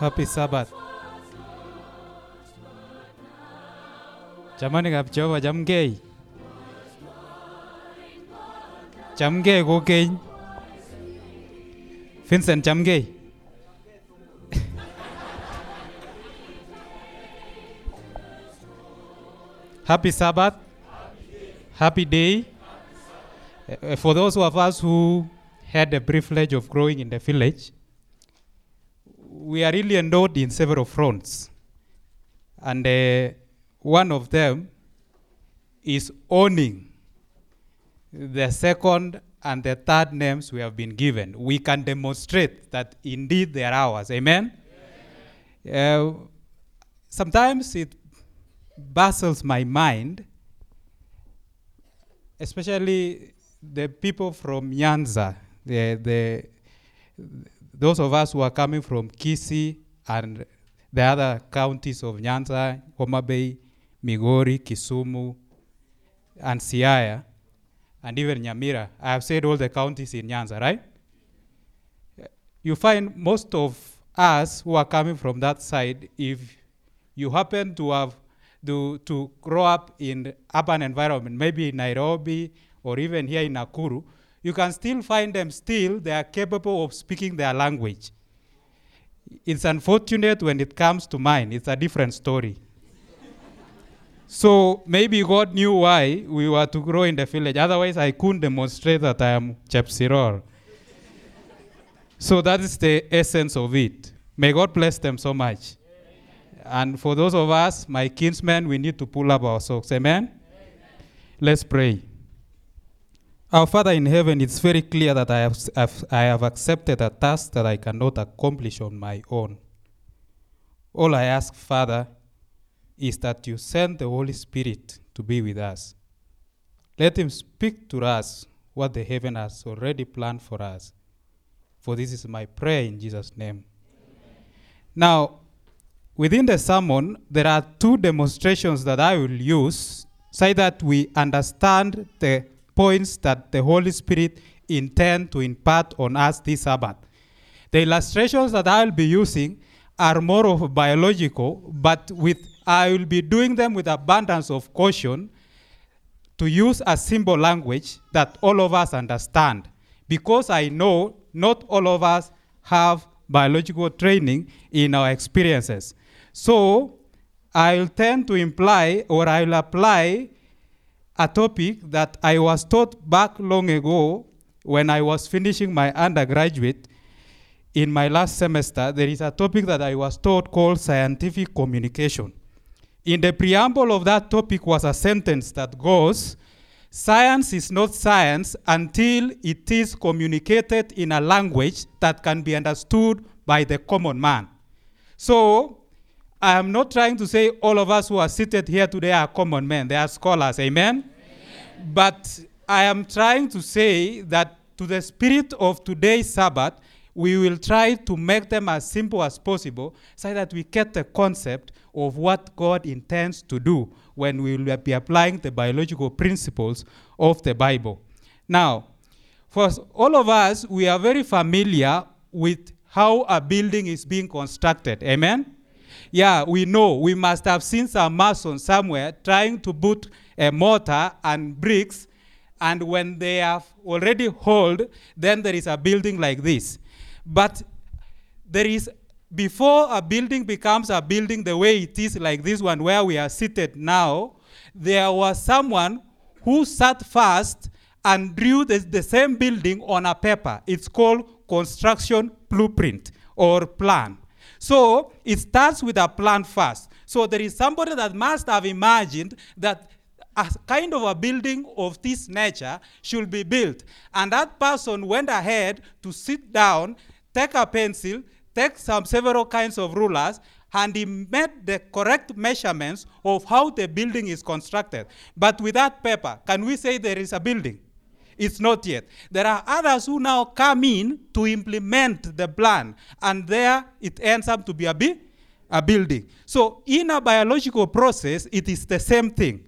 Happy Sabbath. Chamanikab Jehova chamgei. Chamgei kokeny. Vincent chamgei. Happy Sabbath. Happy day. Uh, For those of us who had the privilege of growing in the village, we are really endowed in several fronts. And uh, one of them is owning the second and the third names we have been given. We can demonstrate that indeed they are ours. Amen? Uh, sometimes it baffles my mind, especially the people from Nyanza, the, the, those of us who are coming from Kisii and the other counties of Nyanza, Homa Bay, Migori, Kisumu, and Siaya, and even Nyamira. I have said all the counties in Nyanza, right? You find most of us who are coming from that side, if you happen to have to, to grow up in urban environment, maybe in Nairobi or even here in Nakuru, you can still find them still, they are capable of speaking their language. It's unfortunate when it comes to mine, it's a different story. so maybe God knew why we were to grow in the village. Otherwise, I couldn't demonstrate that I am Chepsiror. so that is the essence of it. May God bless them so much. And for those of us, my kinsmen, we need to pull up our socks. Amen? Let's pray. Our Father in heaven, it's very clear that I have, I have accepted a task that I cannot accomplish on my own. All I ask, Father, is that you send the Holy Spirit to be with us. Let him speak to us what the heaven has already planned for us. For this is my prayer in Jesus' name. Now, within the sermon, there are two demonstrations that I will use so that we understand the points that the Holy Spirit intend to impart on us this Sabbath. The illustrations that I will be using are more of biological, but with I will be doing them with abundance of caution to use a simple language that all of us understand. Because I know not all of us have biological training in our experiences. So I'll tend to imply or I'll apply a topic that I was taught back long ago when I was finishing my undergraduate in my last semester. There is a topic that I was taught called scientific communication. In the preamble of that topic was a sentence that goes, Science is not science until it is communicated in a language that can be understood by the common man. So, I am not trying to say all of us who are seated here today are common men, they are scholars, amen? But I am trying to say that to the spirit of today's Sabbath, we will try to make them as simple as possible so that we get the concept of what God intends to do when we will be applying the biological principles of the Bible. Now, for all of us, we are very familiar with how a building is being constructed. Amen? Yeah, we know. We must have seen some mason somewhere trying to put a mortar and bricks, and when they have already hold, then there is a building like this. But there is before a building becomes a building the way it is like this one where we are seated now there was someone who sat fast and drew the, the same building on a paper it's called construction blueprint or plan so it starts with a plan first so there is somebody that must have imagined that a kind of a building of this nature should be built. And that person went ahead to sit down, take a pencil, take some several kinds of rulers, and he made the correct measurements of how the building is constructed. But with that paper, can we say there is a building? It's not yet. There are others who now come in to implement the plan, and there it ends up to be a, bi- a building. So, in a biological process, it is the same thing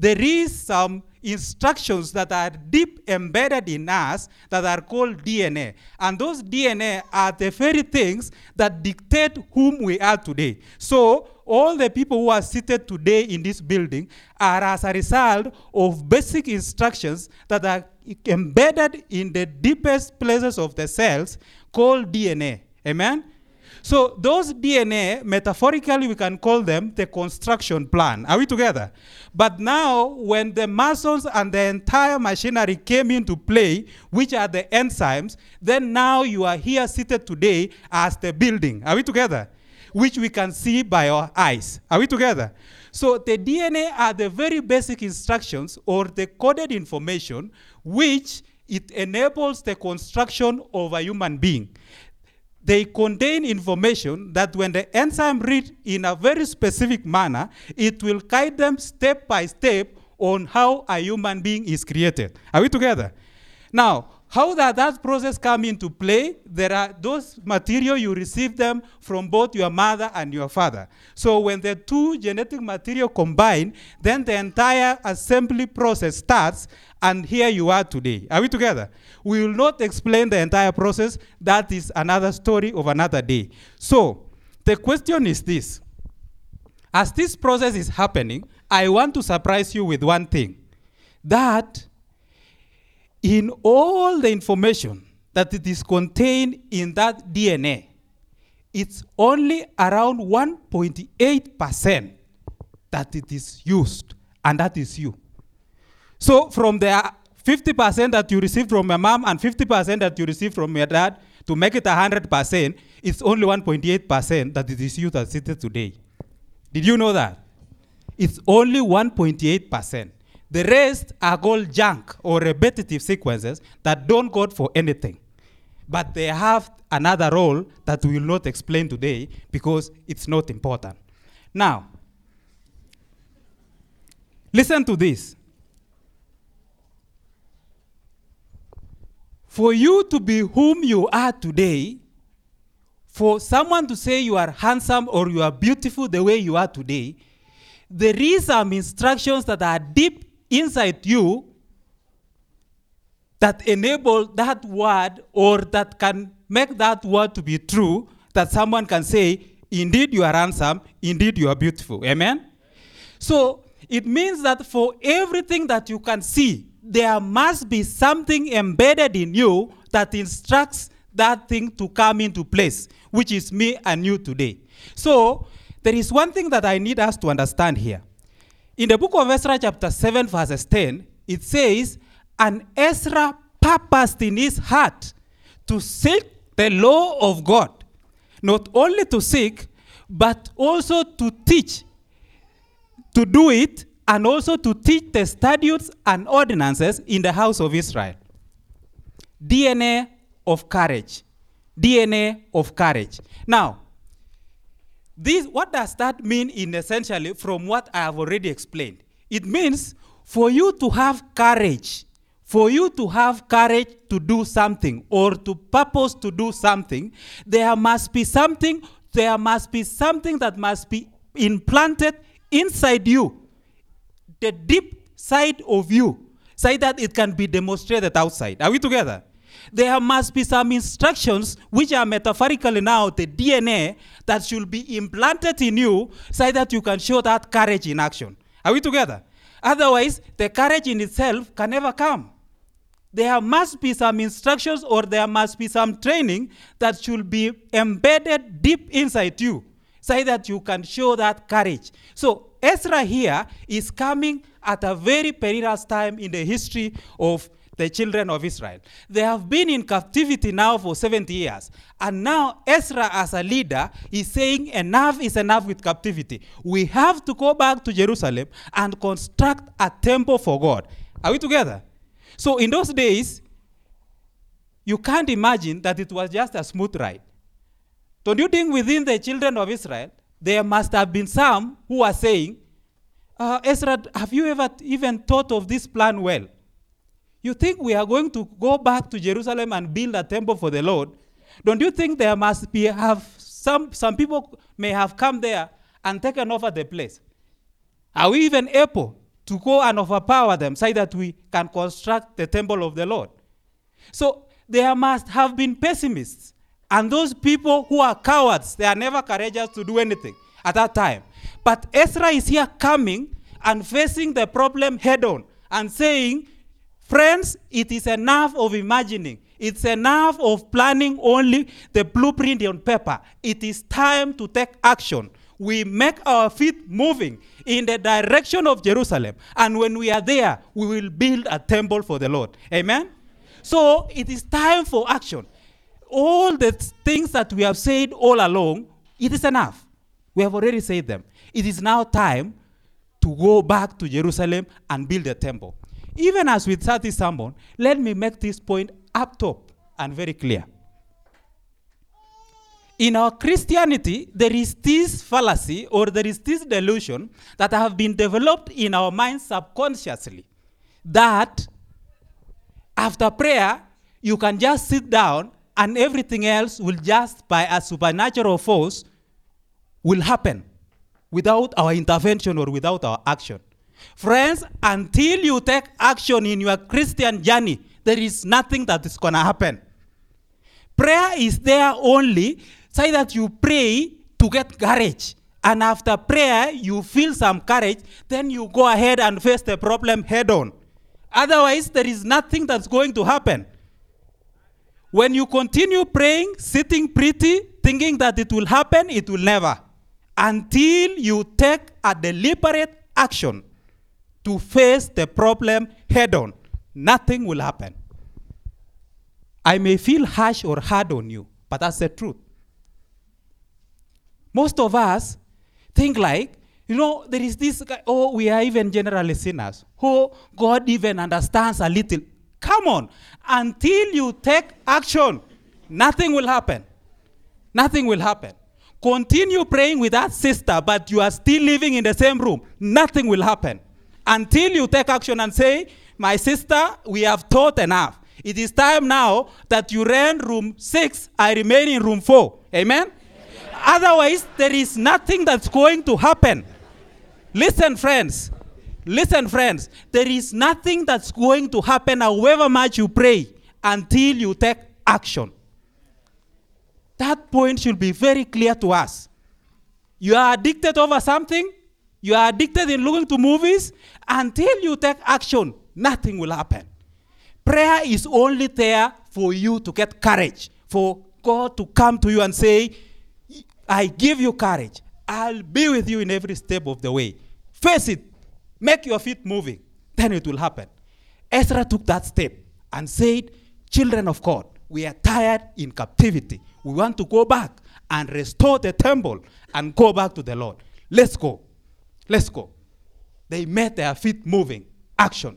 there is some instructions that are deep embedded in us that are called DNA. And those DNA are the very things that dictate whom we are today. So, all the people who are seated today in this building are as a result of basic instructions that are embedded in the deepest places of the cells called DNA. Amen? So those DNA, metaphorically, we can call them the construction plan. Are we together? But now, when the muscles and the entire machinery came into play, which are the enzymes, then now you are here seated today as the building. Are we together? Which we can see by our eyes. Are we together? So the DNA are the very basic instructions or the coded information which it enables the construction of a human being they contain information that when the enzyme read in a very specific manner, it will guide them step by step on how a human being is created. Are we together? Now, how that that process come into play? There are those material you receive them from both your mother and your father. So when the two genetic material combine, then the entire assembly process starts, and here you are today. Are we together? We will not explain the entire process. That is another story of another day. So the question is this: As this process is happening, I want to surprise you with one thing. That in all the information that it is contained in that DNA, it's only around 1.8% that it is used, and that is you. So from the uh, 50% that you received from your mom and 50% that you received from your dad, to make it 100%, it's only 1.8% that it is you that seated today. Did you know that? It's only 1.8%. The rest are called junk or repetitive sequences that don't code for anything. But they have another role that we will not explain today because it's not important. Now, listen to this. For you to be whom you are today, for someone to say you are handsome or you are beautiful the way you are today, there is some instructions that are deep inside you that enable that word or that can make that word to be true that someone can say, Indeed, you are handsome, indeed, you are beautiful. Amen? So it means that for everything that you can see, there must be something embedded in you that instructs that thing to come into place, which is me and you today. So there is one thing that I need us to understand here. In the book of Ezra, chapter 7, verses 10, it says, And Ezra purposed in his heart to seek the law of God, not only to seek, but also to teach, to do it, and also to teach the statutes and ordinances in the house of Israel. DNA of courage. DNA of courage. Now, this, what does that mean in essentially from what I have already explained? It means for you to have courage, for you to have courage to do something or to purpose to do something, there must be something, there must be something that must be implanted inside you, the deep side of you, so that it can be demonstrated outside. Are we together? There must be some instructions which are metaphorically now the DNA that should be implanted in you so that you can show that courage in action. Are we together? Otherwise, the courage in itself can never come. There must be some instructions or there must be some training that should be embedded deep inside you so that you can show that courage. So, Ezra here is coming at a very perilous time in the history of the children of Israel. They have been in captivity now for 70 years. And now Ezra, as a leader, is saying enough is enough with captivity. We have to go back to Jerusalem and construct a temple for God. Are we together? So in those days, you can't imagine that it was just a smooth ride. Don't you think within the children of Israel, there must have been some who are saying, uh, Ezra, have you ever even thought of this plan well? You think we are going to go back to Jerusalem and build a temple for the Lord? Don't you think there must be have some some people may have come there and taken over the place? Are we even able to go and overpower them so that we can construct the temple of the Lord. So there must have been pessimists. And those people who are cowards, they are never courageous to do anything at that time. But Ezra is here coming and facing the problem head on and saying, Friends, it is enough of imagining. It's enough of planning only the blueprint on paper. It is time to take action. We make our feet moving in the direction of Jerusalem. And when we are there, we will build a temple for the Lord. Amen? So it is time for action. All the things that we have said all along, it is enough. We have already said them. It is now time to go back to Jerusalem and build a temple. Even as we start this sermon, let me make this point up top and very clear. In our Christianity, there is this fallacy or there is this delusion that have been developed in our minds subconsciously that after prayer, you can just sit down and everything else will just by a supernatural force will happen without our intervention or without our action. Friends, until you take action in your Christian journey, there is nothing that is going to happen. Prayer is there only so that you pray to get courage. And after prayer, you feel some courage, then you go ahead and face the problem head on. Otherwise, there is nothing that's going to happen. When you continue praying, sitting pretty, thinking that it will happen, it will never. Until you take a deliberate action to face the problem head on, nothing will happen. I may feel harsh or hard on you, but that's the truth. Most of us think like, you know, there is this guy, oh, we are even generally sinners. Oh, God even understands a little. Come on. Until you take action, nothing will happen. Nothing will happen. Continue praying with that sister, but you are still living in the same room. Nothing will happen. Until you take action and say, My sister, we have taught enough. It is time now that you rent room six, I remain in room four. Amen? Otherwise, there is nothing that's going to happen. Listen, friends. Listen, friends. There is nothing that's going to happen however much you pray until you take action. That point should be very clear to us. You are addicted over something, you are addicted in looking to movies, until you take action, nothing will happen. Prayer is only there for you to get courage, for God to come to you and say, I give you courage. I'll be with you in every step of the way. Face it. Make your feet moving. Then it will happen. Ezra took that step and said, Children of God, we are tired in captivity. We want to go back and restore the temple and go back to the Lord. Let's go. Let's go. They made their feet moving. Action.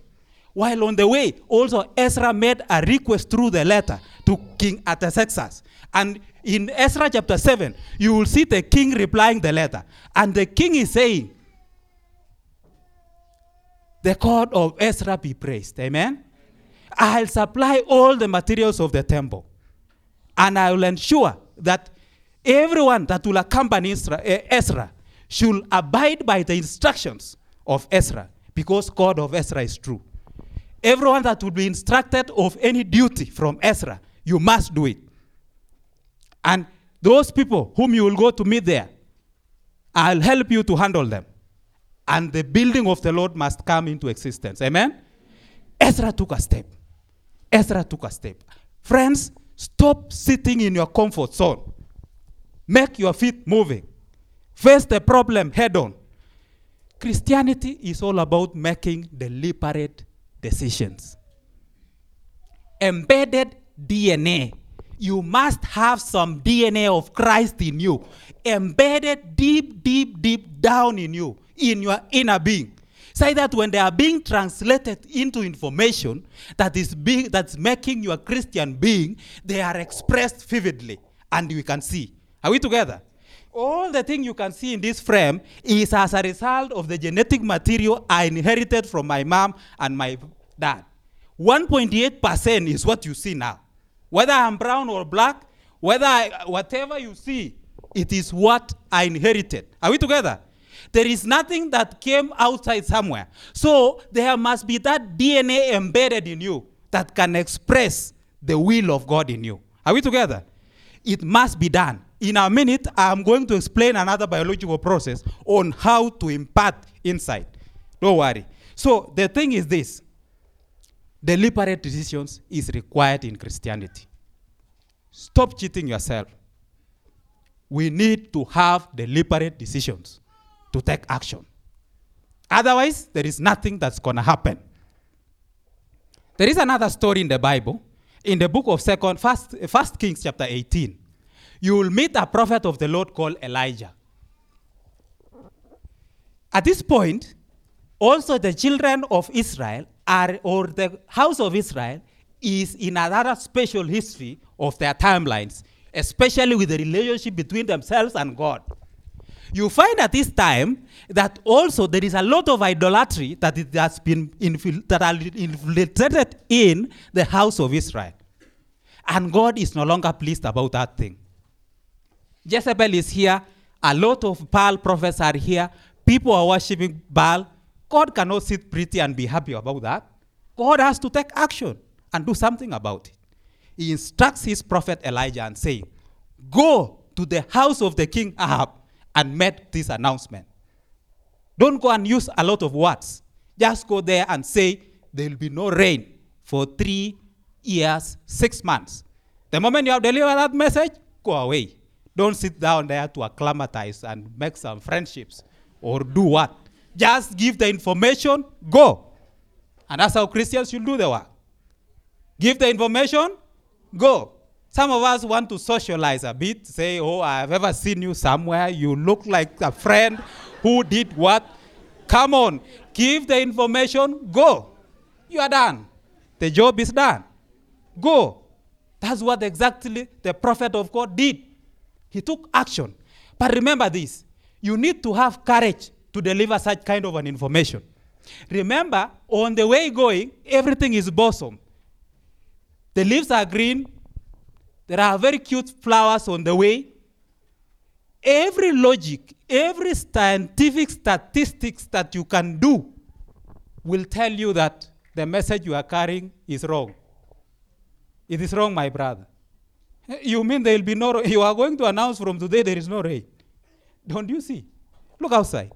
While on the way, also Ezra made a request through the letter to King Artaxerxes. And in Ezra chapter 7, you will see the king replying the letter. And the king is saying, The God of Ezra be praised. Amen? I'll supply all the materials of the temple. And I will ensure that everyone that will accompany eh, Ezra should abide by the instructions of Ezra because God of Ezra is true. Everyone that will be instructed of any duty from Ezra, you must do it. And those people whom you will go to meet there, I'll help you to handle them. And the building of the Lord must come into existence. Amen? Ezra took a step. Ezra took a step. Friends, stop sitting in your comfort zone. Make your feet moving. Face the problem head on. Christianity is all about making deliberate decisions. Embedded DNA. You must have some DNA of Christ in you, embedded deep, deep, deep down in you, in your inner being. Say that when they are being translated into information that is being that's making your Christian being, they are expressed vividly, and we can see. Are we together? All the thing you can see in this frame is as a result of the genetic material I inherited from my mom and my dad. 1.8% is what you see now. Whether I'm brown or black, whether I, whatever you see, it is what I inherited. Are we together? There is nothing that came outside somewhere. So there must be that DNA embedded in you that can express the will of God in you. Are we together? It must be done. In a minute, I'm going to explain another biological process on how to impart insight. Don't worry. So the thing is this deliberate decisions is required in Christianity. Stop cheating yourself. We need to have deliberate decisions to take action. Otherwise, there is nothing that's going to happen. There is another story in the Bible, in the book of Second, First, First Kings chapter 18. You will meet a prophet of the Lord called Elijah. At this point, also the children of Israel are, or the house of Israel, is in another special history of their timelines, especially with the relationship between themselves and God. You find at this time that also there is a lot of idolatry that it has been infil- that are infiltrated in the house of Israel. And God is no longer pleased about that thing. Jezebel is here. A lot of Baal prophets are here. People are worshiping Baal. God cannot sit pretty and be happy about that. God has to take action and do something about it. He instructs his prophet Elijah and say, Go to the house of the king Ahab and made this announcement. Don't go and use a lot of words. Just go there and say, There will be no rain for three years, six months. The moment you have delivered that message, go away. Don't sit down there to acclimatize and make some friendships or do what. Just give the information, go. And that's how Christians should do the work. Give the information, go. Some of us want to socialize a bit, say, Oh, I've ever seen you somewhere. You look like a friend who did what. Come on, give the information, go. You are done. The job is done. Go. That's what exactly the prophet of God did. He took action. But remember this you need to have courage to deliver such kind of an information. Remember, on the way going, everything is blossom. The leaves are green. There are very cute flowers on the way. Every logic, every scientific statistics that you can do will tell you that the message you are carrying is wrong. It is wrong, my brother. You mean there will be no You are going to announce from today there is no rain. Don't you see? Look outside.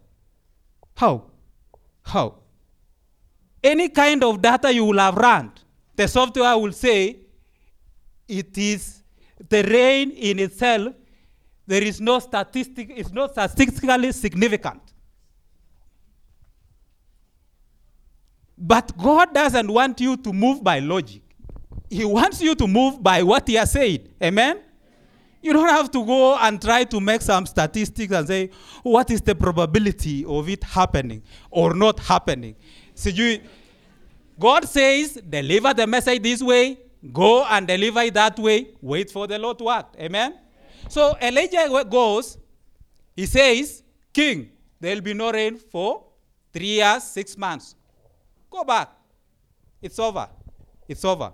How? How? Any kind of data you will have run, the software will say it is the rain in itself, there is no statistic, it's not statistically significant. But God doesn't want you to move by logic. He wants you to move by what He has said. Amen? You don't have to go and try to make some statistics and say, what is the probability of it happening or not happening? So you, God says, deliver the message this way, go and deliver it that way, wait for the Lord to act. Amen? So Elijah goes, he says, King, there will be no rain for three years, six months. Go back. It's over. It's over.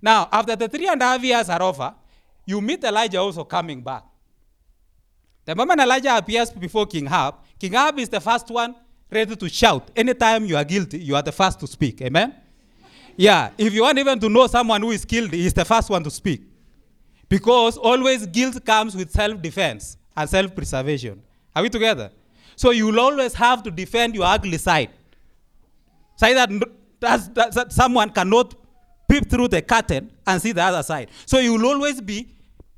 Now, after the three and a half years are over, you meet Elijah also coming back. The moment Elijah appears before King Ahab, King Ahab is the first one ready to shout. Anytime you are guilty, you are the first to speak. Amen? Yeah, if you want even to know someone who is guilty, he's the first one to speak. Because always guilt comes with self defense and self preservation. Are we together? So you will always have to defend your ugly side. Say that, that, that, someone cannot peep through the curtain and see the other side. So you will always be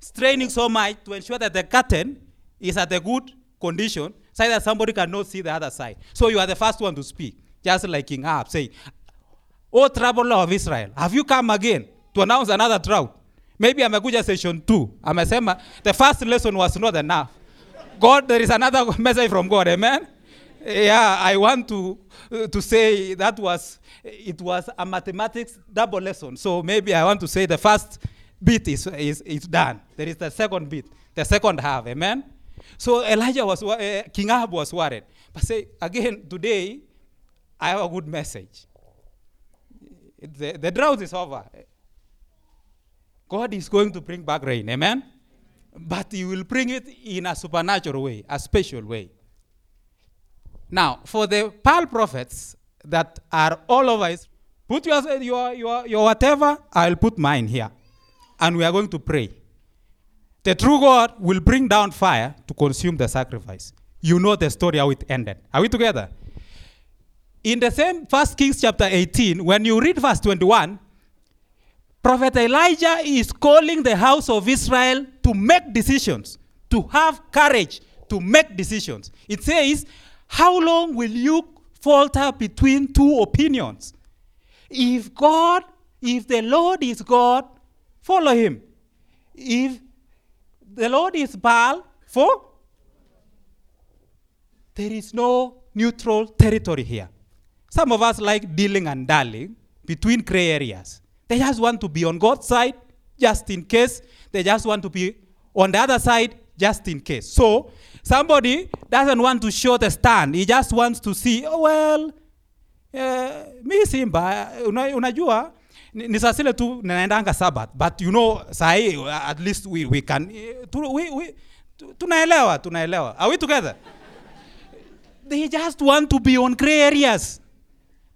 straining so much to ensure that the curtain is at a good condition so that somebody cannot see the other side. So you are the first one to speak, just like King Ahab saying, O traveler of Israel, have you come again to announce another drought? Maybe I'm a amekuja session two. Amesema the first lesson was not enough. God, there is another message from God. Amen. Yeah, I want to uh, to say that was it was a mathematics double lesson. So maybe I want to say the first bit is is, is done. There is the second bit, the second half. Amen. So Elijah was uh, King Ahab was worried. But say again today, I have a good message. The, the drought is over. God is going to bring back rain. Amen. But He will bring it in a supernatural way, a special way. Now, for the Baal prophets that are all over, Is- put your, your, your, your whatever, I'll put mine here. And we are going to pray. The true God will bring down fire to consume the sacrifice. You know the story how it ended. Are we together? In the same First Kings chapter 18, when you read verse 21, Prophet Elijah is calling the house of Israel to make decisions, to have courage to make decisions. It says, How long will you falter between two opinions? If God, if the Lord is God, follow him. If the Lord is Baal, for there is no neutral territory here. Some of us like dealing and dallying between gray areas. They just want to be on God's side just in case. They just want to be on the other side just in case. So somebody doesn't want to show the stand. He just wants to see, oh, well, uh, mi Simba, una, unajua ni tu naendanga Sabbath, but you know sahi at least we, we can eh, we, we, tunaelewa tunaelewa. Are we together? they just want to be on gray areas.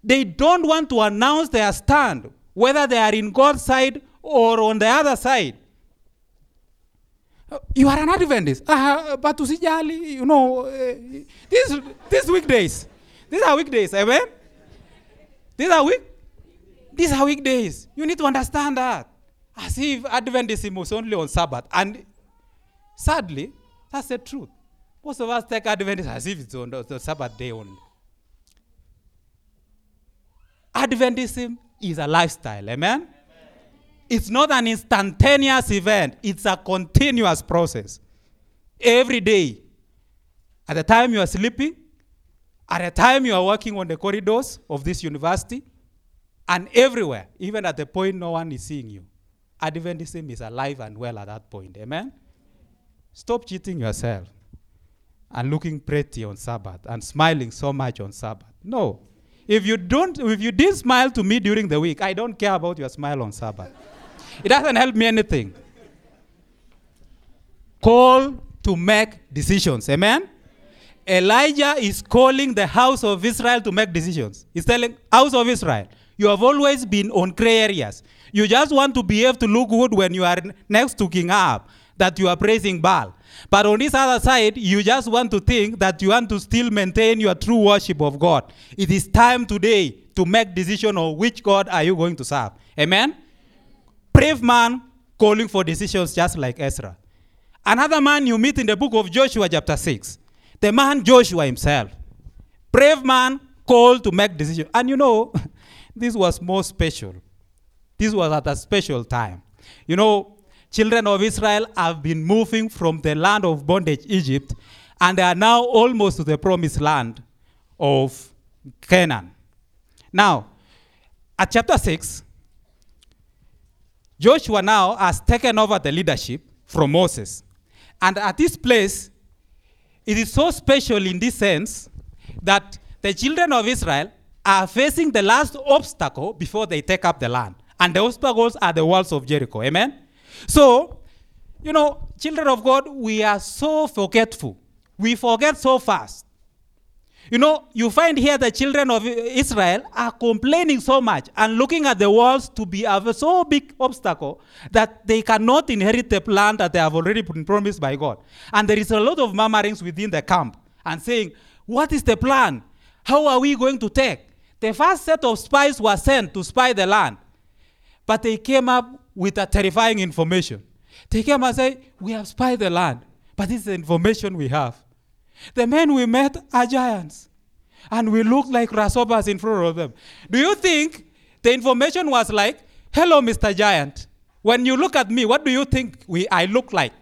They don't want to announce their stand, whether they are in God's side or on the other side. Uh, You are an Adventist, uh, but usijali, you know, uh, these, these weekdays, these are weekdays, amen? These are week, these are weekdays. You need to understand that. As if Adventism was only on Sabbath. And sadly, that's the truth. Most of us take Adventism as if it's on the Sabbath day only. Adventism is a lifestyle, amen? It's not an instantaneous event, it's a continuous process. Every day, at the time you are sleeping, at the time you are walking on the corridors of this university, and everywhere, even at the point no one is seeing you. Adventism is alive and well at that point, amen? Stop cheating yourself and looking pretty on Sabbath and smiling so much on Sabbath. No. If you don't, if you did smile to me during the week, I don't care about your smile on Sabbath. it doesn't help me anything. Call to make decisions. Amen. Elijah is calling the house of Israel to make decisions. He's telling house of Israel, you have always been on gray areas. You just want to behave to look good when you are next to King Ahab, that you are praising Baal. But on this other side, you just want to think that you want to still maintain your true worship of God. It is time today to make decision of which God are you going to serve. Amen. Brave man calling for decisions just like Ezra. Another man you meet in the book of Joshua, chapter 6. The man Joshua himself. Brave man called to make decisions. And you know, this was more special. This was at a special time. You know, children of Israel have been moving from the land of bondage, Egypt, and they are now almost to the promised land of Canaan. Now, at chapter 6, Joshua now has taken over the leadership from Moses. And at this place, it is so special in this sense that the children of Israel are facing the last obstacle before they take up the land. And the obstacles are the walls of Jericho. Amen? So, you know, children of God, we are so forgetful. We forget so fast. You know, you find here the children of Israel are complaining so much and looking at the walls to be a so big obstacle that they cannot inherit the land that they have already been promised by God. And there is a lot of murmurings within the camp and saying, What is the plan? How are we going to take? The first set of spies were sent to spy the land, but they came up with a terrifying information. They came and said, We have spied the land, but this is the information we have. The men we met are giants, and we look like grasshoppers in front of them. Do you think the information was like, Hello, Mr. Giant. When you look at me, what do you think we, I look like?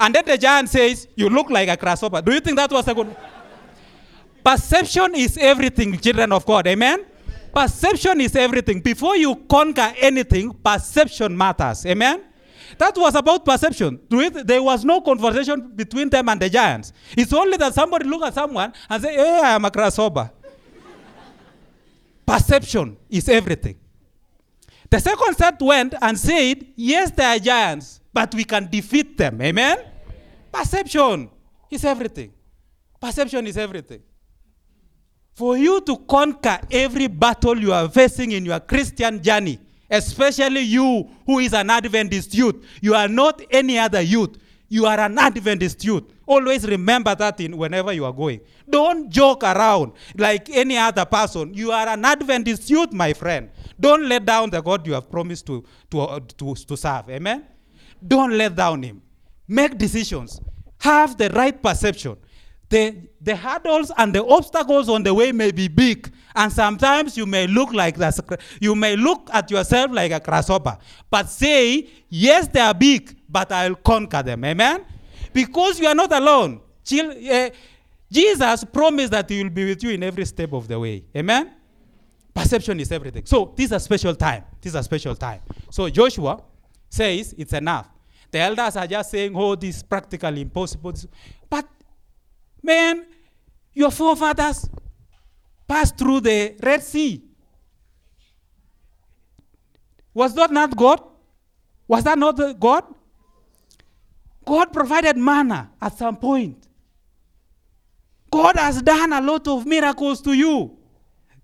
And then the giant says, You look like a grasshopper. Do you think that was a good? Perception is everything, children of God. Amen? Perception is everything. Before you conquer anything, perception matters. Amen? That was about perception. There was no conversation between them and the giants. It's only that somebody look at someone and say, Hey, I am a grasshopper. Perception is everything. The second set went and said, Yes, they are giants, but we can defeat them. Amen? Perception is everything. Perception is everything. For you to conquer every battle you are facing in your Christian journey, especially you who is an Adventist youth, you are not any other youth. You are an Adventist youth. Always remember that in whenever you are going. Don't joke around like any other person. You are an Adventist youth, my friend. Don't let down the God you have promised to, to, uh, to, to serve. Amen? Don't let down him. Make decisions. Have the right perception. The, the hurdles and the obstacles on the way may be big, and sometimes you may look like. You may look at yourself like a grasshopper, but say, "Yes, they are big, but I'll conquer them." Amen. Because you are not alone. Uh, Jesus promised that He will be with you in every step of the way. Amen. Perception is everything. So this is a special time. This is a special time. So Joshua says it's enough. The elders are just saying, "Oh, this is practically impossible." But Man, your forefathers passed through the Red Sea. Was that not God? Was that not God? God provided manna at some point. God has done a lot of miracles to you.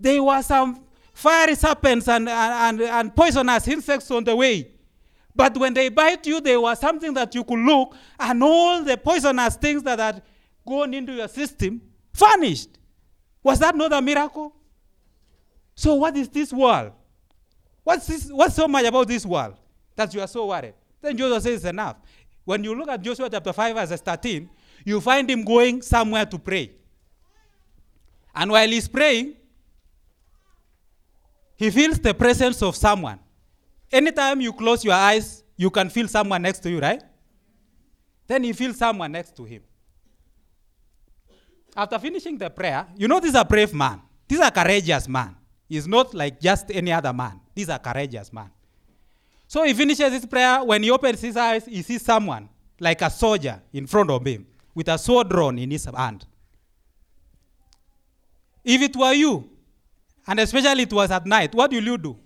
There were some fiery serpents and, and, and poisonous insects on the way. But when they bite you, there was something that you could look, and all the poisonous things that had gone into your system vanished. Was that not a miracle? So, what is this world? What's, this, what's so much about this world that you are so worried? Then Joshua says, enough. When you look at Joshua chapter 5, verse 13, you find him going somewhere to pray. And while he's praying, he feels the presence of someone. Anytime you close your eyes, you can feel someone next to you, right? Then he feels someone next to him. After finishing the prayer, you know this is a brave man. This is a courageous man. He's not like just any other man. This is a courageous man. So he finishes his prayer. When he opens his eyes, he sees someone like a soldier in front of him with a sword drawn in his hand. If it were you, and especially it was at night, what will you do?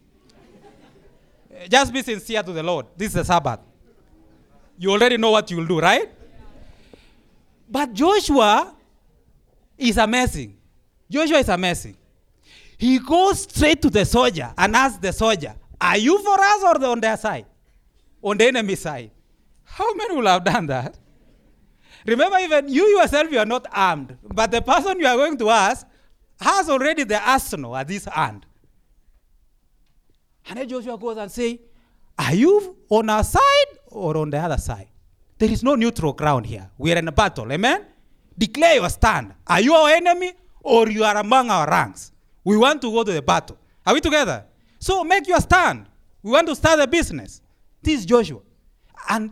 Eh, just be sincere to the Lord. This is a Sabbath. You already know what you will do, right? But Joshua is amazing. Joshua is amazing. He goes straight to the soldier and asks the soldier, Are you for us or on their side? On the enemy side. How many will have done that? Remember, even you yourself, you are not armed, but the person you are going to ask has already the arsenal at his hand. And then Joshua goes and say, Are you on our side or on the other side? There is no neutral ground here. We are in a battle. Amen? Declare your stand. Are you our enemy or you are among our ranks? We want to go to the battle. Are we together? So make your stand. We want to start a business. This is Joshua. And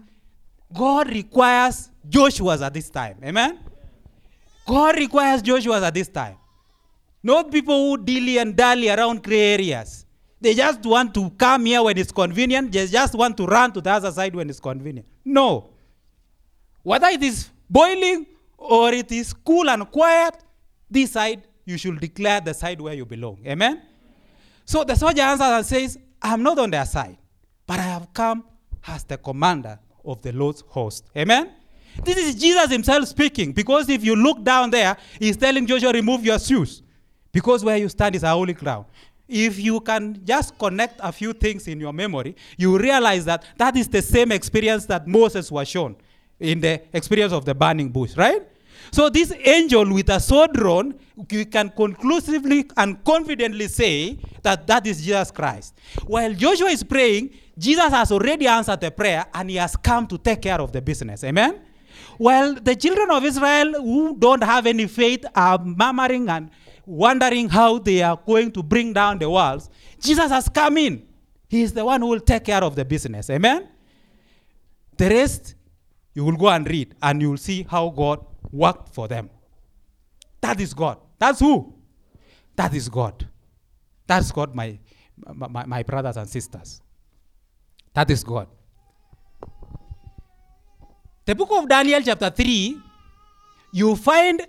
God requires Joshua's at this time. Amen? God requires Joshua's at this time. Not people who dilly and dally around gray areas. They just want to come here when it's convenient. They just want to run to the other side when it's convenient. No. Whether it is boiling or it is cool and quiet, this side, you should declare the side where you belong. Amen? So the soldier answers and says, I'm not on their side, but I have come as the commander of the Lord's host. Amen? This is Jesus himself speaking because if you look down there, he's telling Joshua, remove your shoes because where you stand is a holy ground. If you can just connect a few things in your memory, you realize that that is the same experience that Moses was shown in the experience of the burning bush, right? So this angel with a sword drawn, we can conclusively and confidently say that that is Jesus Christ. While Joshua is praying, Jesus has already answered the prayer and he has come to take care of the business. Amen? While the children of Israel who don't have any faith are murmuring and wondering how they are going to bring down the walls, Jesus has come in. He is the one who will take care of the business. Amen? The rest you will go and read, and you will see how God worked for them. That is God. That's who? That is God. That's God, my, my, my brothers and sisters. That is God. The book of Daniel, chapter 3, you find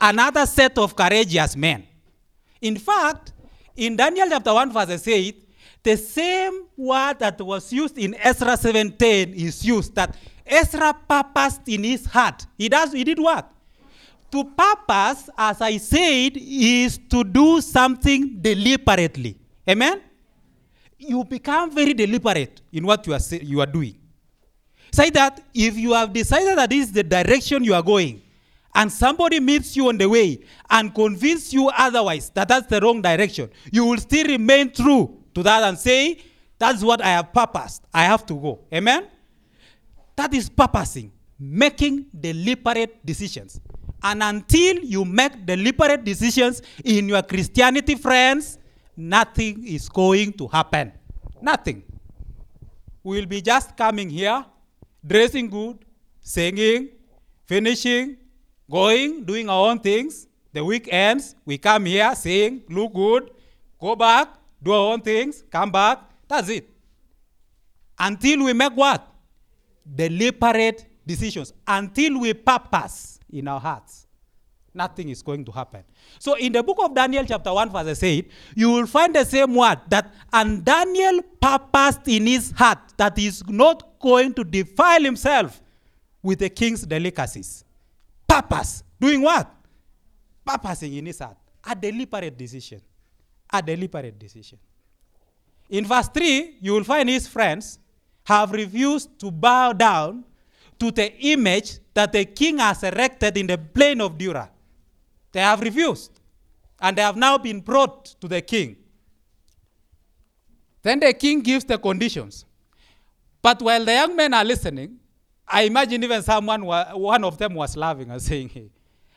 another set of courageous men. In fact, in Daniel chapter 1, verse 8, the same word that was used in Ezra 7:10 is used that Ezra purposed in his heart. He does he did what? To purpose, as I said, is to do something deliberately. Amen? You become very deliberate in what you are, you are doing. Say that if you have decided that this is the direction you are going, and somebody meets you on the way and convince you otherwise that that's the wrong direction, you will still remain true to that and say, That's what I have purposed. I have to go. Amen? That is purposing, making deliberate decisions. And until you make deliberate decisions in your Christianity, friends, nothing is going to happen. Nothing. We'll be just coming here, dressing good, singing, finishing, going, doing our own things. The weekends, we come here, sing, look good, go back, do our own things, come back. That's it. Until we make what? Deliberate decisions. Until we purpose in our hearts, nothing is going to happen. So in the book of Daniel, chapter 1, verse 8, you will find the same word that, and Daniel purposed in his heart that he is not going to defile himself with the king's delicacies. Purpose. Doing what? Purposing in his heart. A deliberate decision. A deliberate decision. In verse 3, you will find his friends have refused to bow down to the image that the king has erected in the plain of Dura. They have refused. And they have now been brought to the king. Then the king gives the conditions. But while the young men are listening, I imagine even someone, one of them was laughing and saying, hey.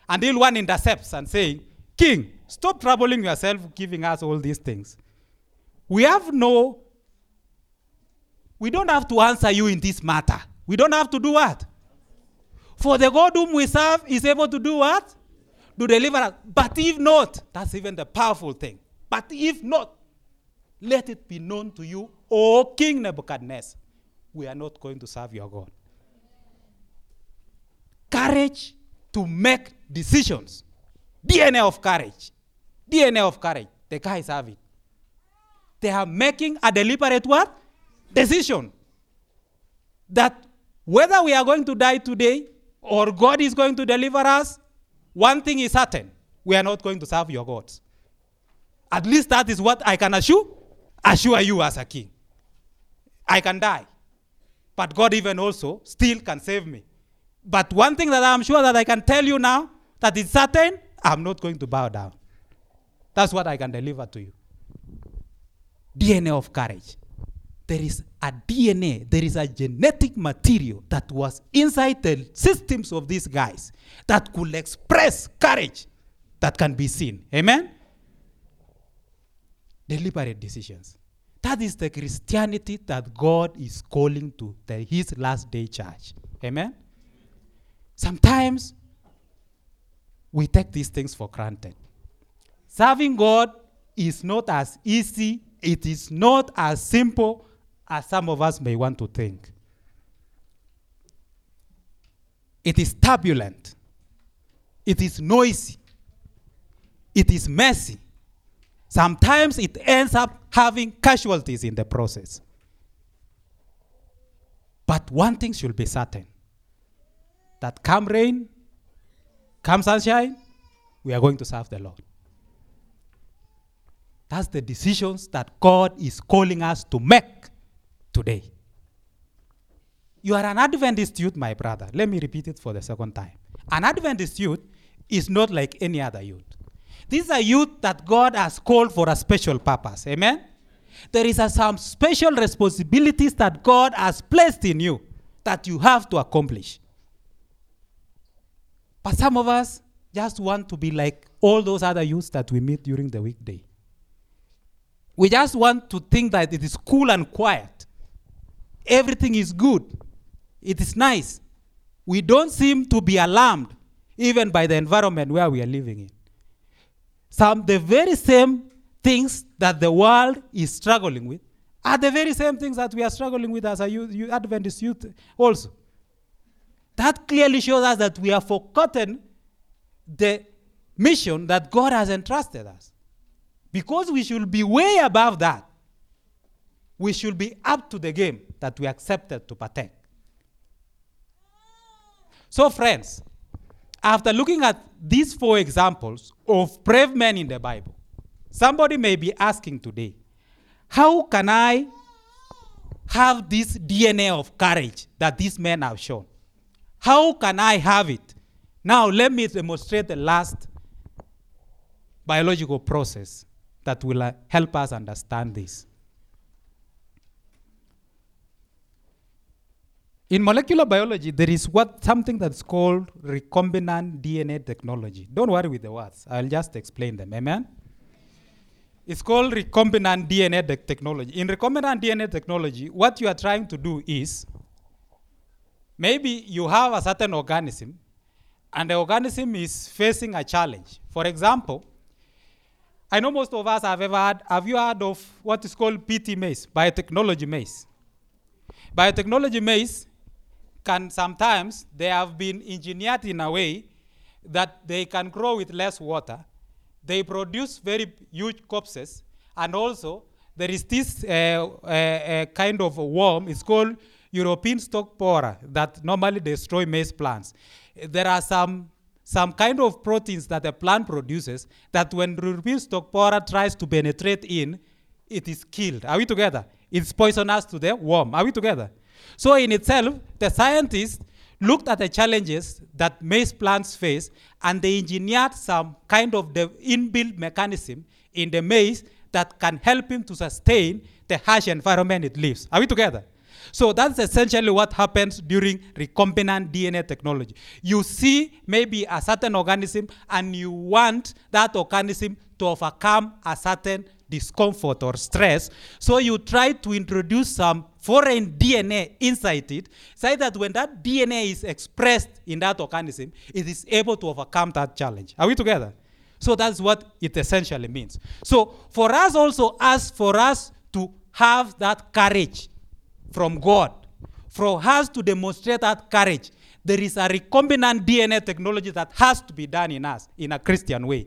Until one intercepts and saying, King, stop troubling yourself giving us all these things. We have no, we don't have to answer you in this matter. We don't have to do what? For the God whom we serve is able to do what? To deliver us. But if not, that's even the powerful thing. But if not, let it be known to you, O King Nebuchadnezzar, we are not going to serve your God. Courage to make decisions. DNA of courage. DNA of courage. The guys have it. They are making a deliberate what? Decision. That whether we are going to die today or God is going to deliver us, one thing is certain. We are not going to serve your gods. At least that is what I can assure, assure you as a king. I can die. But God even also still can save me. But one thing that I'm sure that I can tell you now, that is certain, I'm not going to bow down. That's what I can deliver to you. DNA of courage. There is a DNA, there is a genetic material that was inside the systems of these guys that could express courage that can be seen. Amen? Deliberate decisions. That is the Christianity that God is calling to the, His last day church. Amen? Sometimes we take these things for granted. Serving God is not as easy, it is not as simple as some of us may want to think. It is turbulent, it is noisy, it is messy. Sometimes it ends up having casualties in the process. But one thing should be certain that come rain, come sunshine, we are going to serve the Lord. That's the decisions that God is calling us to make today. You are an Adventist youth, my brother. Let me repeat it for the second time. An Adventist youth is not like any other youth. These are youth that God has called for a special purpose. Amen? There is a, some special responsibilities that God has placed in you that you have to accomplish. But some of us just want to be like all those other youths that we meet during the weekday. We just want to think that it is cool and quiet. Everything is good. It is nice. We don't seem to be alarmed even by the environment where we are living in. Some the very same things that the world is struggling with are the very same things that we are struggling with as a youth, Adventist youth also. That clearly shows us that we have forgotten the mission that God has entrusted us. Because we should be way above that, we should be up to the game that we accepted to partake. So, friends, after looking at these four examples of brave men in the Bible, somebody may be asking today, how can I have this DNA of courage that these men have shown? How can I have it? Now, let me demonstrate the last biological process that will help us understand this. In molecular biology, there is what something that's called recombinant DNA technology. Don't worry with the words. I'll just explain them. Amen. It's called recombinant DNA de- technology. In recombinant DNA technology, what you are trying to do is maybe you have a certain organism and the organism is facing a challenge. For example, I know most of us have ever had, have you heard of what is called BT maize, biotechnology maize? Biotechnology maize can sometimes, they have been engineered in a way that they can grow with less water. They produce very huge copses, and also there is this uh, uh, uh, kind of worm, it's called European stalk borer, that normally destroy maize plants. There are some some kind of proteins that a plant produces that when European stalk borer tries to penetrate in, it is killed. Are we together? It's poisonous to the worm. Are we together? So in itself, the scientists looked at the challenges that maize plants face and they engineered some kind of the inbuilt mechanism in the maize that can help him to sustain the harsh environment it lives. Are we together? So that's essentially what happens during recombinant DNA technology. You see maybe a certain organism and you want that organism to overcome a certain discomfort or stress. So you try to introduce some foreign DNA inside it, so that when that DNA is expressed in that organism, it is able to overcome that challenge. Are we together? So that's what it essentially means. So for us also, as for us to have that courage from God, for us to demonstrate that courage, there is a recombinant DNA technology that has to be done in us in a Christian way.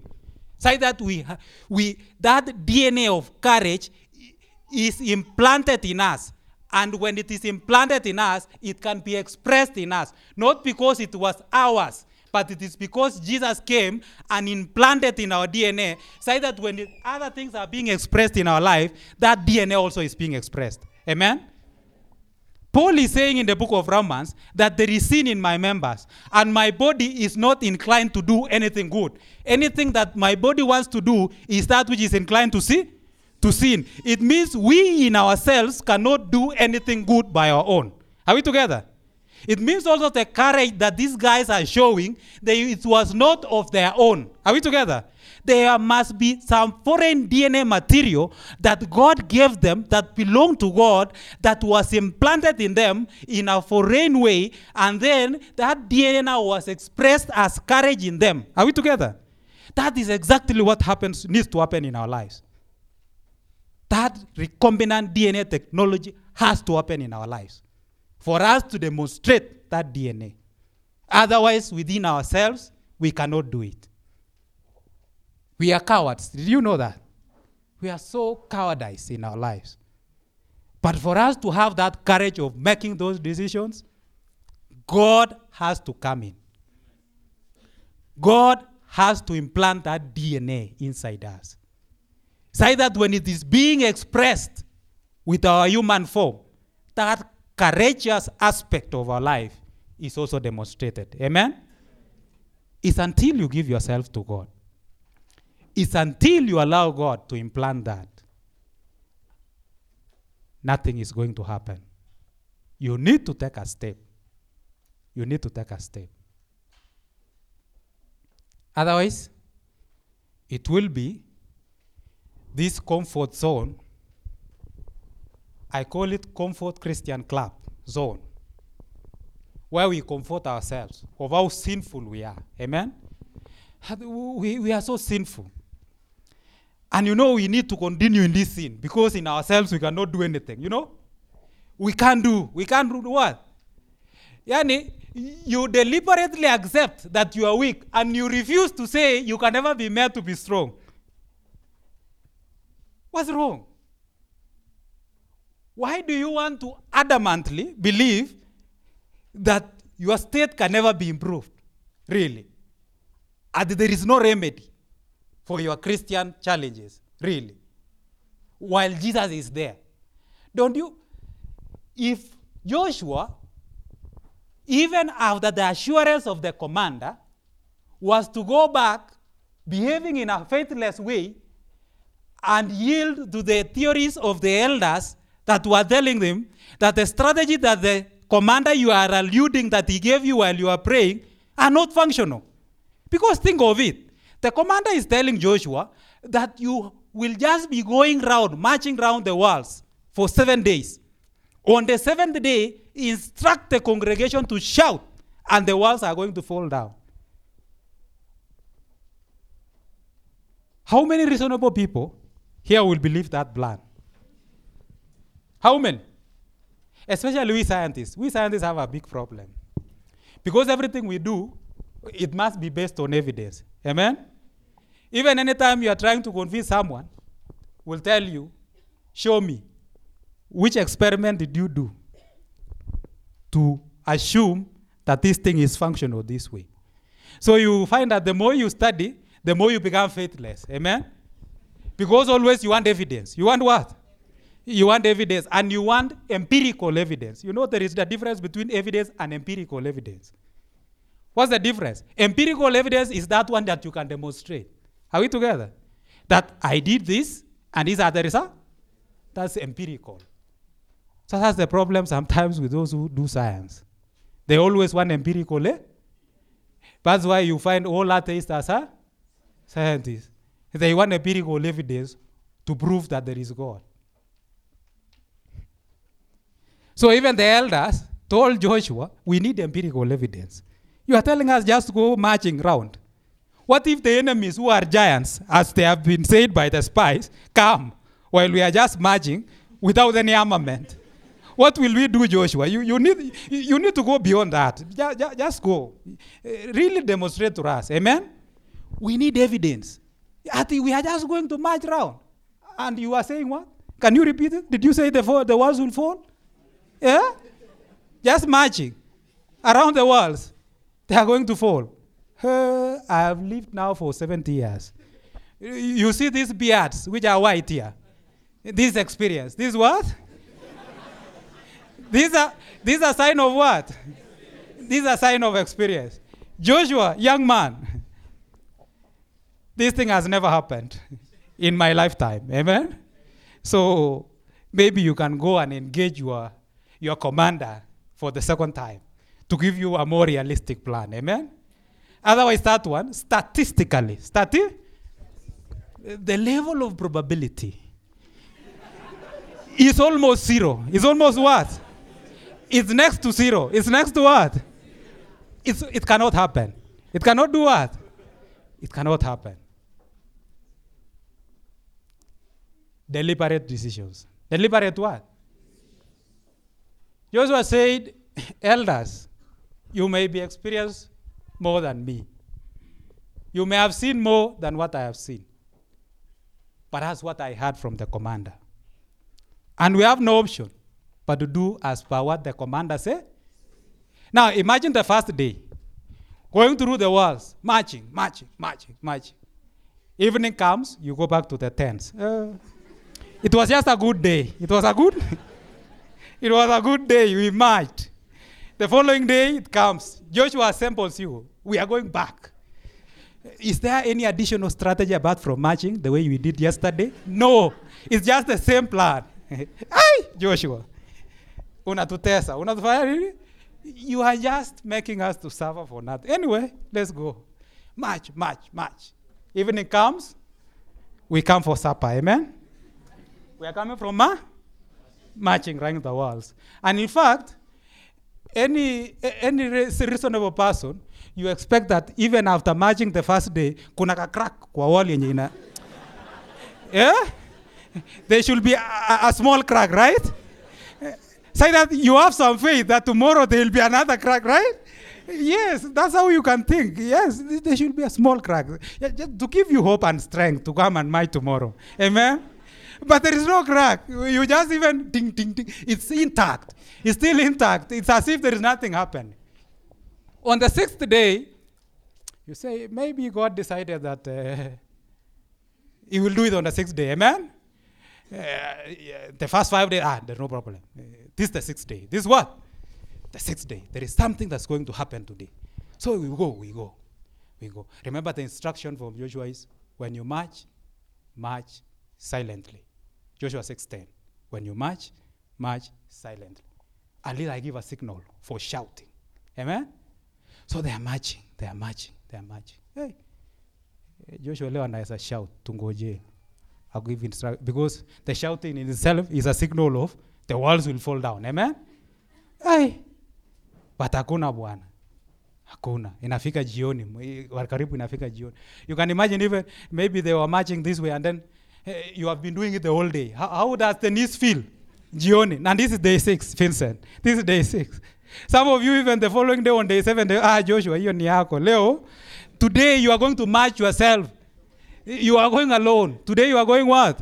So that we, we that DNA of courage is implanted in us. And when it is implanted in us, it can be expressed in us. Not because it was ours, but it is because Jesus came and implanted in our DNA, so that when other things are being expressed in our life, that DNA also is being expressed. Amen? Paul is saying in the book of Romans that there is sin in my members, and my body is not inclined to do anything good. Anything that my body wants to do is that which is inclined to see, to sin. It means we in ourselves cannot do anything good by our own. Are we together? It means also the courage that these guys are showing, they, it was not of their own. Are we together? There must be some foreign DNA material that God gave them that belonged to God that was implanted in them in a foreign way, and then that DNA was expressed as courage in them. Are we together? That is exactly what happens needs to happen in our lives. That recombinant DNA technology has to happen in our lives for us to demonstrate that DNA. Otherwise, within ourselves, we cannot do it. We are cowards. Did you know that? We are so cowardice in our lives. But for us to have that courage of making those decisions, God has to come in. God has to implant that DNA inside us. So that when it is being expressed with our human form, that courageous aspect of our life is also demonstrated. Amen? It's until you give yourself to God. It's until you allow God to implant that. Nothing is going to happen. You need to take a step. You need to take a step. Otherwise, it will be this comfort zone. I call it comfort Christian club zone, where we comfort ourselves of how sinful we are. Amen? We, we are so sinful. And you know, we need to continue in this sin because in ourselves we cannot do anything. You know? We can't do. We can't do what? Yani, you deliberately accept that you are weak and you refuse to say you can never be made to be strong. What's wrong? Why do you want to adamantly believe that your state can never be improved? Really? and there is no remedy for your Christian challenges, really, while Jesus is there. Don't you? If Joshua, even after the assurance of the commander, was to go back behaving in a faithless way and yield to the theories of the elders that were telling them that the strategy that the commander you are alluding that he gave you while you are praying are not functional. Because think of it. The commander is telling Joshua that you will just be going round, marching round the walls for seven days. On the seventh day, instruct the congregation to shout, and the walls are going to fall down. How many reasonable people here will believe that plan? How many? Especially we scientists. We scientists have a big problem. Because everything we do, it must be based on evidence. Amen? Even anytime you are trying to convince someone, will tell you, show me which experiment did you do to assume that this thing is functional this way. So you find that the more you study, the more you become faithless. Amen? Because always you want evidence. You want what? You want evidence and you want empirical evidence. You know there is the difference between evidence and empirical evidence. What's the difference? Empirical evidence is that one that you can demonstrate. Are we together? That I did this and these are the results. That's empirical. So that's the problem sometimes with those who do science. They always want empirical. Eh? That's why you find all atheists as a scientists. They want empirical evidence to prove that there is God. So even the elders told Joshua, we need empirical evidence. You are telling us just go marching round. What if the enemies who are giants, as they have been said by the spies, come while we are just marching without any armament? What will we do, Joshua? You, you, need, you need to go beyond that. Just, just go. Eh, really demonstrate to us. Amen? We need evidence. I think we are just going to march around. And you are saying what? Can you repeat it? Did you say the, the walls will fall? Yeah? Just marching around the walls. They are going to fall. Uh, I have lived now for 70 years. You see these beards, which are white here. This experience. This what? these are these are sign of what? These are sign of experience. Joshua, young man, this thing has never happened in my lifetime. Amen? So maybe you can go and engage your, your commander for the second time to give you a more realistic plan. Amen? Otherwise, that one, statistically, stati- the level of probability is almost zero. It's almost what? It's next to zero. It's next to what? It's, it cannot happen. It cannot do what? It cannot happen. Deliberate decisions. Deliberate what? Joshua said, Elders, you may be experienced more than me. You may have seen more than what I have seen. But that's what I heard from the commander. And we have no option but to do as per what the commander said. Now imagine the first day. Going through the walls, marching, marching, marching, marching. Evening comes, you go back to the tents. Uh, it was just a good day. It was a good it was a good day. We marched. The following day it comes. Joshua assembles you. We are going back. Is there any additional strategy apart from marching the way we did yesterday? No. It's just the same plan. Ay, Joshua. Unatutesa. Unatufanya nini? You are just making us to suffer for nothing. Anyway, let's go. March, march, march. Evening comes, we come for supper. Amen? We are coming from ma- marching around the walls. And in fact, any, any reasonable person, you expect that even after marching the first day, kuna ka crack kwa wall yenye ina. yeah? There should be a, a small crack, right? Say that you have some faith that tomorrow there will be another crack, right? Yes, that's how you can think. Yes, there should be a small crack. Just to give you hope and strength to come and march tomorrow. Amen? But there is no crack. You just even ding, ding, ding. It's intact. It's still intact. It's as if there is nothing happened. On the sixth day, You say, maybe God decided that uh, He will do it on the sixth day. Amen? Uh, the first five days, ah, there's no problem. Uh, this is the sixth day. This is what? The sixth day. There is something that's going to happen today. So we go, we go, we go. Remember the instruction from Joshua is when you march, march silently. Joshua 6:10. When you march, march silently. Until I give a signal for shouting. Amen? So they are marching, they are marching, they are marching. Hey. Joshua leo anaweza shout, tungoje. I'll give instruction because the shouting in itself is a signal of the walls will fall down. Amen? Hey. But hakuna bwana. Hakuna. Inafika jioni. Karibu inafika jioni. You can imagine even maybe they were marching this way and then eh, you have been doing it the whole day. How, how does the knees feel? Jioni. And this is day six, Vincent. This is day six. Some of you even the following day on day seven, they, ah, Joshua, hiyo ni yako. Leo, today you are going to march yourself. You are going alone. Today you are going what?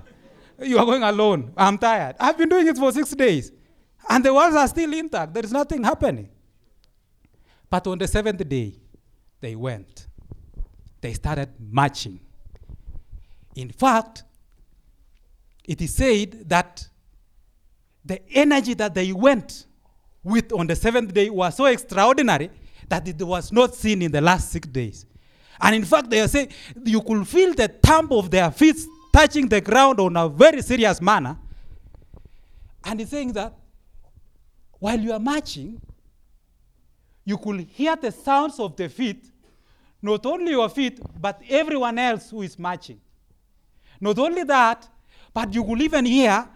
You are going alone. I'm tired. I've been doing it for six days. And the walls are still intact. There is nothing happening. But on the seventh day, they went. They started marching. In fact, it is said that the energy that they went with on the seventh day was so extraordinary that it was not seen in the last six days. And in fact, they are saying you could feel the thump of their feet touching the ground on a very serious manner. And he's saying that while you are marching, you could hear the sounds of the feet, not only your feet, but everyone else who is marching. Not only that, but you could even hear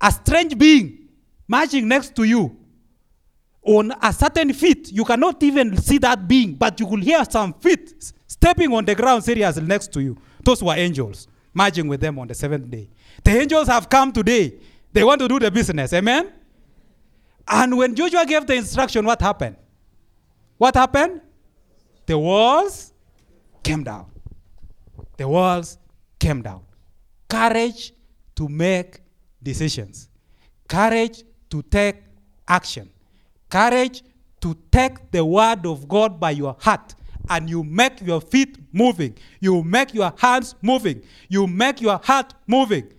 a strange being marching next to you on a certain feet. You cannot even see that being, but you could hear some feet stepping on the ground seriously next to you. Those were angels marching with them on the seventh day. The angels have come today. They want to do the business. Amen? And when Joshua gave the instruction, what happened? What happened? The walls came down. The walls came down. Courage to make decisions. Courage to take action. Courage to take the word of God by your heart and you make your feet moving. You make your hands moving. You make your heart moving.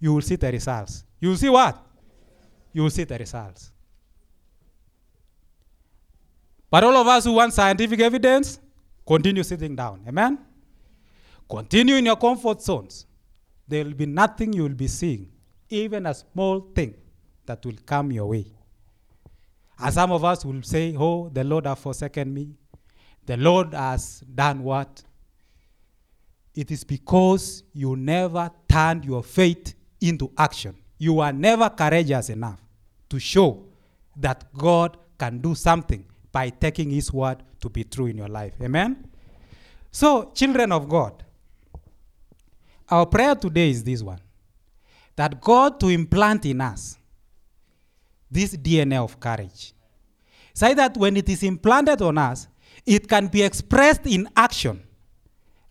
You will see the results. You will see what? You will see the results. But all of us who want scientific evidence, continue sitting down. Amen? Continue in your comfort zones. There will be nothing you will be seeing, even a small thing that will come your way. And some of us will say, Oh, the Lord has forsaken me. The Lord has done what? It is because you never turned your faith into action. You are never courageous enough to show that God can do something by taking His word to be true in your life. Amen? So, children of God, our prayer today is this one that God to implant in us this DNA of courage. So that when it is implanted on us, it can be expressed in action.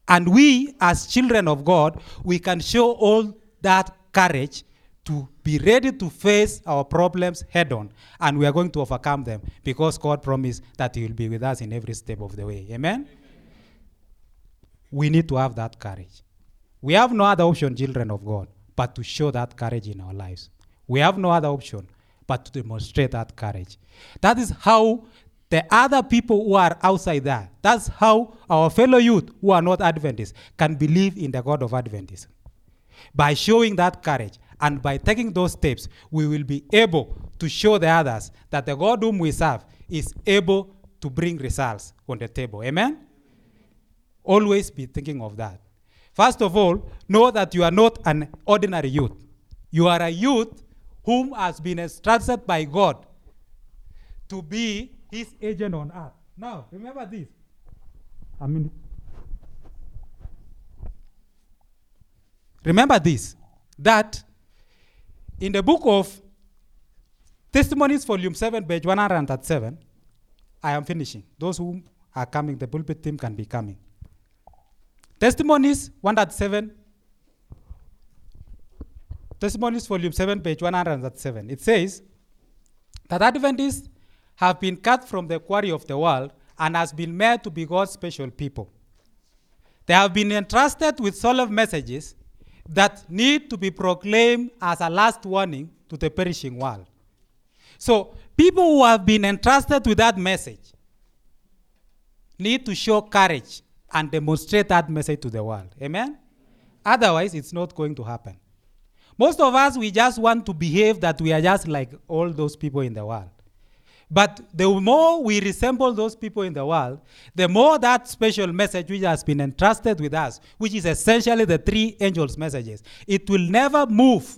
And we, as children of God, we can show all that courage to be ready to face our problems head on. And we are going to overcome them because God promised that He will be with us in every step of the way. Amen? We need to have that courage. We have no other option, children of God, but to show that courage in our lives. We have no other option but to demonstrate that courage. That is how the other people who are outside there, that's how our fellow youth who are not Adventists can believe in the God of Adventism. By showing that courage and by taking those steps, we will be able to show the others that the God whom we serve is able to bring results on the table. Amen? Always be thinking of that. First of all, know that you are not an ordinary youth. You are a youth whom has been instructed by God to be his agent on earth. Now, remember this. I mean, remember this that in the book of Testimonies, volume 7, page 137, I am finishing. Those who are coming, the pulpit team can be coming. Testimonies 137, Testimonies, volume 7, page 107. It says that Adventists have been cut from the quarry of the world and has been made to be God's special people. They have been entrusted with solemn messages that need to be proclaimed as a last warning to the perishing world. So, people who have been entrusted with that message need to show courage and demonstrate that message to the world. Amen? Otherwise, it's not going to happen. Most of us, we just want to behave that we are just like all those people in the world. But the more we resemble those people in the world, the more that special message which has been entrusted with us, which is essentially the three angels' messages, it will never move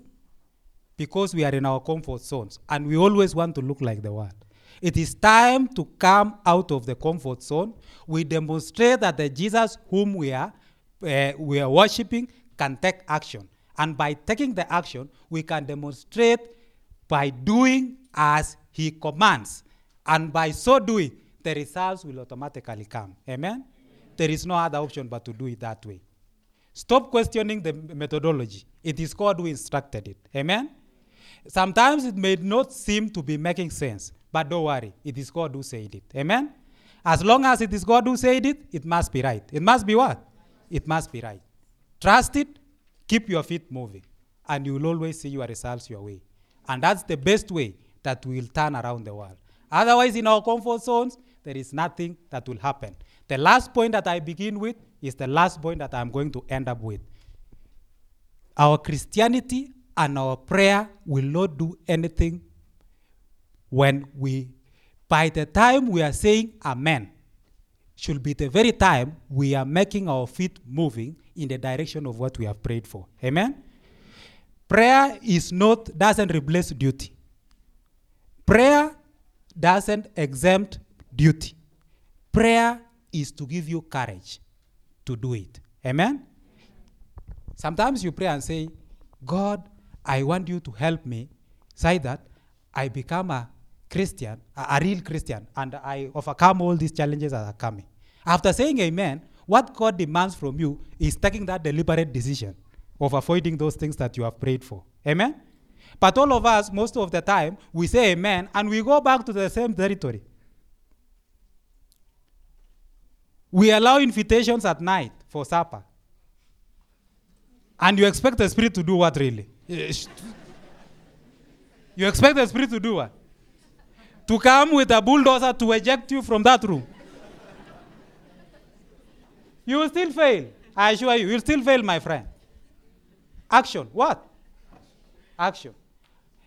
because we are in our comfort zones and we always want to look like the world. It is time to come out of the comfort zone. We demonstrate that the Jesus whom we are, uh, we are worshiping can take action. And by taking the action, we can demonstrate by doing as he commands. And by so doing, the results will automatically come. Amen? There is no other option but to do it that way. Stop questioning the methodology. It is God who instructed it. Amen? Sometimes it may not seem to be making sense, but don't worry. It is God who said it. Amen? As long as it is God who said it, it must be right. It must be what? It must be right. Trust it, keep your feet moving, and you will always see your results your way. And that's the best way that will turn around the world. Otherwise, in our comfort zones, there is nothing that will happen. The last point that I begin with is the last point that I'm going to end up with. Our Christianity and our prayer will not do anything when we, by the time we are saying Amen, should be the very time we are making our feet moving in the direction of what we have prayed for. Amen? Prayer is not, doesn't replace duty. Prayer doesn't exempt duty. Prayer is to give you courage to do it. Amen? Sometimes you pray and say, God, I want you to help me so that I become a Christian, a, a real Christian, and I overcome all these challenges that are coming. After saying amen, what God demands from you is taking that deliberate decision of avoiding those things that you have prayed for. Amen? But all of us, most of the time, we say amen and we go back to the same territory. We allow invitations at night for supper. And you expect the Spirit to do what really? You expect the Spirit to do what? To come with a bulldozer to eject you from that room. You will still fail. I assure you, you will still fail, my friend. Action. What? Action.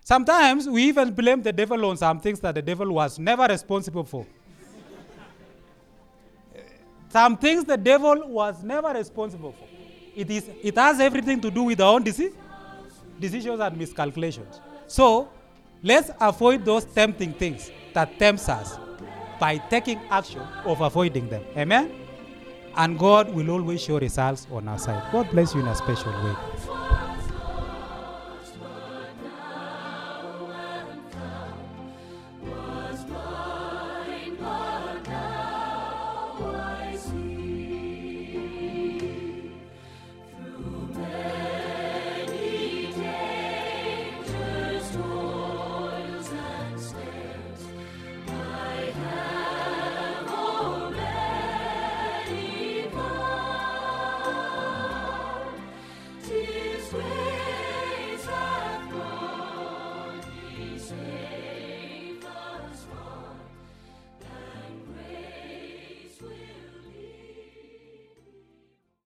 Sometimes we even blame the devil on some things that the devil was never responsible for. some things the devil was never responsible for. It, is, it has everything to do with our own deci- decisions and miscalculations. So let's avoid those tempting things that tempts us by taking action of avoiding them. Amen? And God will always show results on our side. God bless you in a special way.